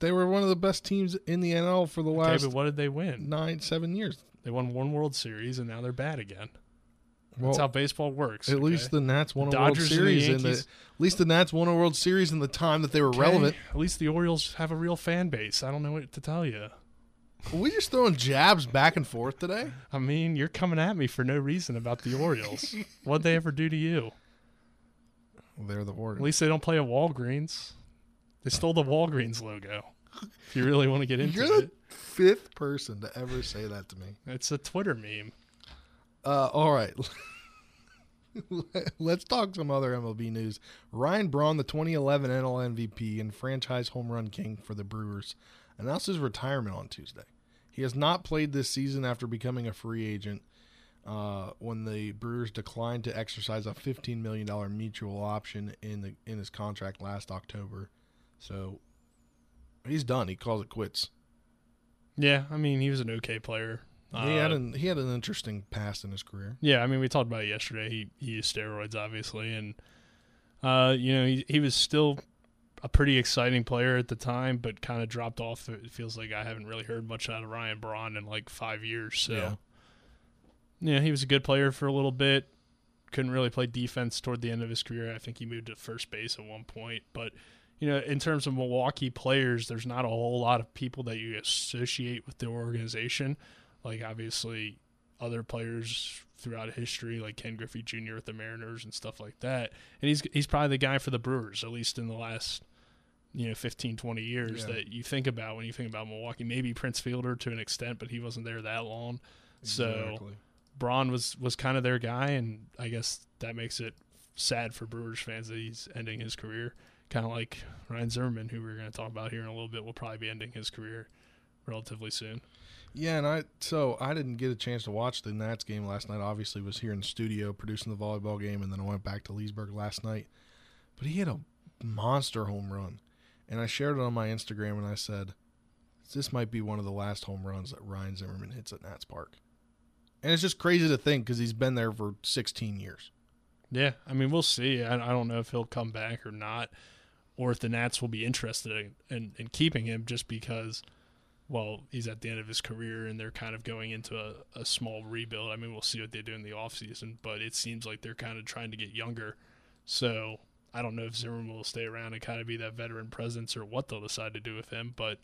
Speaker 1: They were one of the best teams in the NL for the
Speaker 8: Okay,
Speaker 1: last
Speaker 8: but what did they win?
Speaker 1: nine, seven years.
Speaker 8: They won one World Series, and now they're bad again.
Speaker 1: Well,
Speaker 8: That's how baseball works.
Speaker 1: At
Speaker 8: okay?
Speaker 1: least the Nats won a
Speaker 8: Dodgers
Speaker 1: World Series in the. At least the Nats won a World Series in the time that they were
Speaker 8: Okay,
Speaker 1: relevant.
Speaker 8: At least the Orioles have a real fan base. I don't know what to tell you.
Speaker 1: We just throwing jabs back and forth today?
Speaker 8: I mean, you're coming at me for no reason about the Orioles. What'd they ever do to you?
Speaker 1: They're the Orioles.
Speaker 8: At least they don't play at Walgreens. They stole the Walgreens logo. If you really want to get into
Speaker 1: You're the
Speaker 8: it,
Speaker 1: fifth person to ever say that to me.
Speaker 8: it's a Twitter meme.
Speaker 1: Uh, all right. Let's talk some other MLB news. Ryan Braun, the 2011 NL MVP and franchise home run king for the Brewers, announced his retirement on Tuesday. He has not played this season after becoming a free agent uh, when the Brewers declined to exercise a $15 million mutual option in the in his contract last October. So he's done. He calls it quits.
Speaker 8: Yeah, I mean, he was an okay player.
Speaker 1: he had
Speaker 8: Uh,
Speaker 1: an he had an interesting past in his career.
Speaker 8: Yeah, I mean, we talked about it yesterday. He he used steroids, obviously, and uh, you know, he he was still a pretty exciting player at the time, but kind of dropped off. It feels like I haven't really heard much out of Ryan Braun in like five years. So,
Speaker 1: Yeah.
Speaker 8: yeah, he was a good player for a little bit. Couldn't really play defense toward the end of his career. I think he moved to first base at one point, but. You know, in terms of Milwaukee players, there's not a whole lot of people that you associate with the organization. Like obviously, other players throughout history, like Ken Griffey Jr. with the Mariners and stuff like that. And he's he's probably the guy for the Brewers, at least in the last you know 15, 20 years
Speaker 1: Yeah.
Speaker 8: that you think about when you think about Milwaukee. Maybe Prince Fielder to an extent, but he wasn't there that long. So
Speaker 1: Exactly.
Speaker 8: Braun was was kind of their guy, and I guess that makes it sad for Brewers fans that he's ending his career. Kind of like Ryan Zimmerman, who we're going to talk about here in a little bit, will probably be ending his career relatively soon.
Speaker 1: Yeah, and I so I didn't get a chance to watch the Nats game last night. Obviously, was here in the studio producing the volleyball game, and then I went back to Leesburg last night. But he hit a monster home run, and I shared it on my Instagram, and I said, "This might be one of the last home runs that Ryan Zimmerman hits at Nats Park." And it's just crazy to think because he's been there for 16 years.
Speaker 8: Yeah, I mean, we'll see. I, I don't know if he'll come back or not, or if the Nats will be interested in, in, in keeping him just because, well, he's at the end of his career and they're kind of going into a, a small rebuild. I mean, we'll see what they do in the offseason, but it seems like they're kind of trying to get younger. So I don't know if Zimmerman will stay around and kind of be that veteran presence or what they'll decide to do with him. But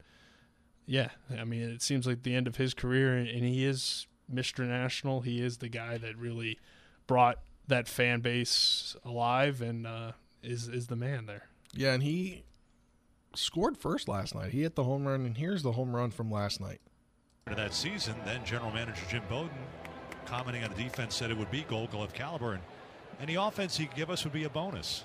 Speaker 8: yeah, I mean, it seems like the end of his career, and he is Mr. National. He is the guy that really brought that fan base alive and uh, is is the man there.
Speaker 1: Yeah, and he scored first last night. He hit the home run, and here's the home run from last night.
Speaker 26: of that season. Then General Manager Jim Bowden, commenting on the defense, said it would be Gold Glove caliber, and any offense he could give us would be a bonus.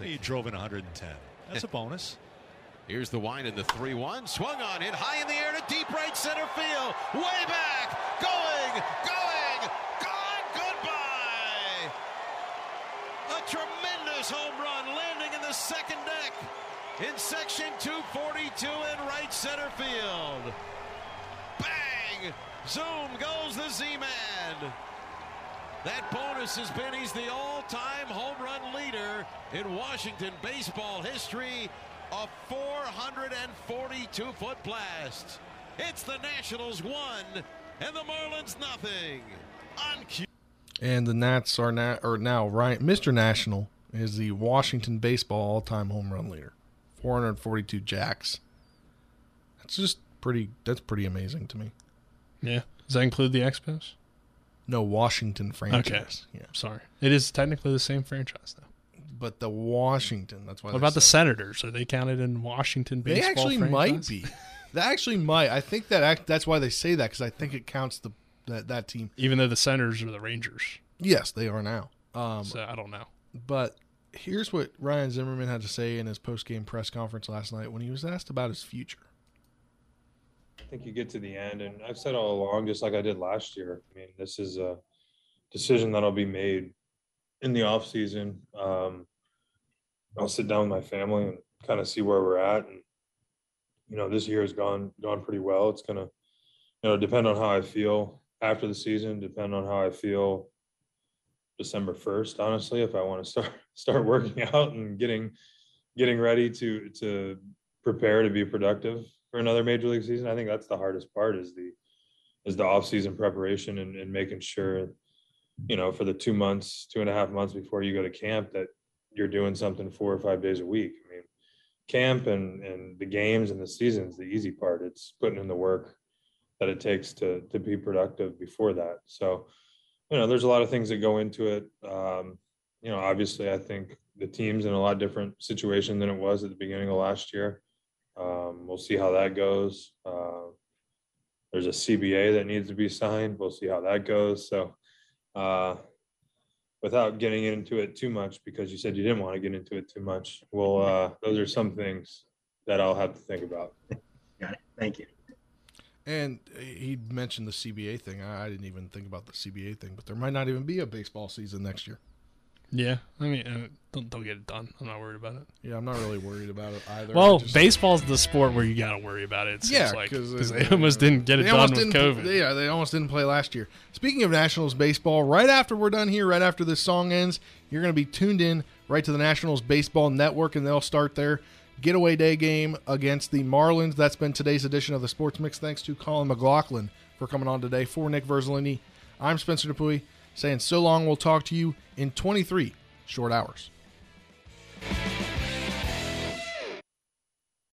Speaker 26: He drove in 110. That's a bonus.
Speaker 27: Here's the wine in the 3 1. Swung on, hit high in the air to deep right center field. Way back. Going, going, gone. Goodbye. A tremendous home run landing in the second deck in section 242 in right center field. Bang! Zoom goes the Z Man. That bonus has been he's the all-time home run leader in Washington baseball history. A 442-foot blast. It's the Nationals one and the Marlins nothing. On cue.
Speaker 1: And the Nats are now, or now Ryan, Mr. National is the Washington baseball all-time home run leader, 442 jacks. That's just pretty. That's pretty amazing to me.
Speaker 8: Yeah. Does that include the Expos?
Speaker 1: No Washington franchise.
Speaker 8: Okay. Yeah. Sorry. It is technically the same franchise, though.
Speaker 1: but the Washington. That's why.
Speaker 8: What about the Senators? Are they counted in Washington baseball?
Speaker 1: They actually
Speaker 8: franchise?
Speaker 1: might be. They actually might. I think that act, that's why they say that because I think it counts the that that team.
Speaker 8: even though the Senators are the Rangers.
Speaker 1: Yes, they are now. Um,
Speaker 8: So I don't know.
Speaker 1: But here's what Ryan Zimmerman had to say in his post game press conference last night when he was asked about his future.
Speaker 28: I think you get to the end, and I've said all along, just like I did last year. I mean, this is a decision that'll be made in the off season. Um, I'll sit down with my family and kind of see where we're at, and you know, this year has gone gone pretty well. It's gonna, you know, depend on how I feel after the season, depend on how I feel December first. Honestly, if I want to start start working out and getting getting ready to to prepare to be productive for another major league season, I think that's the hardest part is the is the off season preparation and, and making sure, you know, for the two months, two and a half months before you go to camp that you're doing something four or five days a week. I mean, camp and and the games and the season's the easy part. It's putting in the work that it takes to to be productive before that. So, you know, there's a lot of things that go into it. Um, you know, obviously, I think the team's in a lot different situation than it was at the beginning of last year. Um, we'll see how that goes. Uh, there's a CBA that needs to be signed. We'll see how that goes. So, uh, without getting into it too much, because you said you didn't want to get into it too much, well, uh, those are some things that I'll have to think about.
Speaker 29: Got it. Thank you.
Speaker 1: And he mentioned the CBA thing. I, I didn't even think about the CBA thing, but there might not even be a baseball season next year.
Speaker 8: Yeah, I mean, uh, they'll, they'll get it done. I'm not worried about it.
Speaker 1: Yeah, I'm not really worried about it either. I
Speaker 8: Well,
Speaker 1: just-
Speaker 8: baseball's the sport where you got to worry about it. it seems
Speaker 1: yeah,
Speaker 8: like,
Speaker 1: because
Speaker 8: they almost didn't get it
Speaker 1: they
Speaker 8: done
Speaker 1: almost
Speaker 8: with
Speaker 1: didn't-
Speaker 8: COVID.
Speaker 1: Yeah, they almost didn't play last year. Speaking of Nationals baseball, right after we're done here, right after this song ends, you're going to be tuned in right to the Nationals Baseball Network, and they'll start their getaway day game against the Marlins. That's been today's edition of the Sports Mix. Thanks to Colin McLaughlin for coming on today. For Nick Verzolini, I'm Spencer Dupuy saying so long. We'll talk to you in 23 short hours.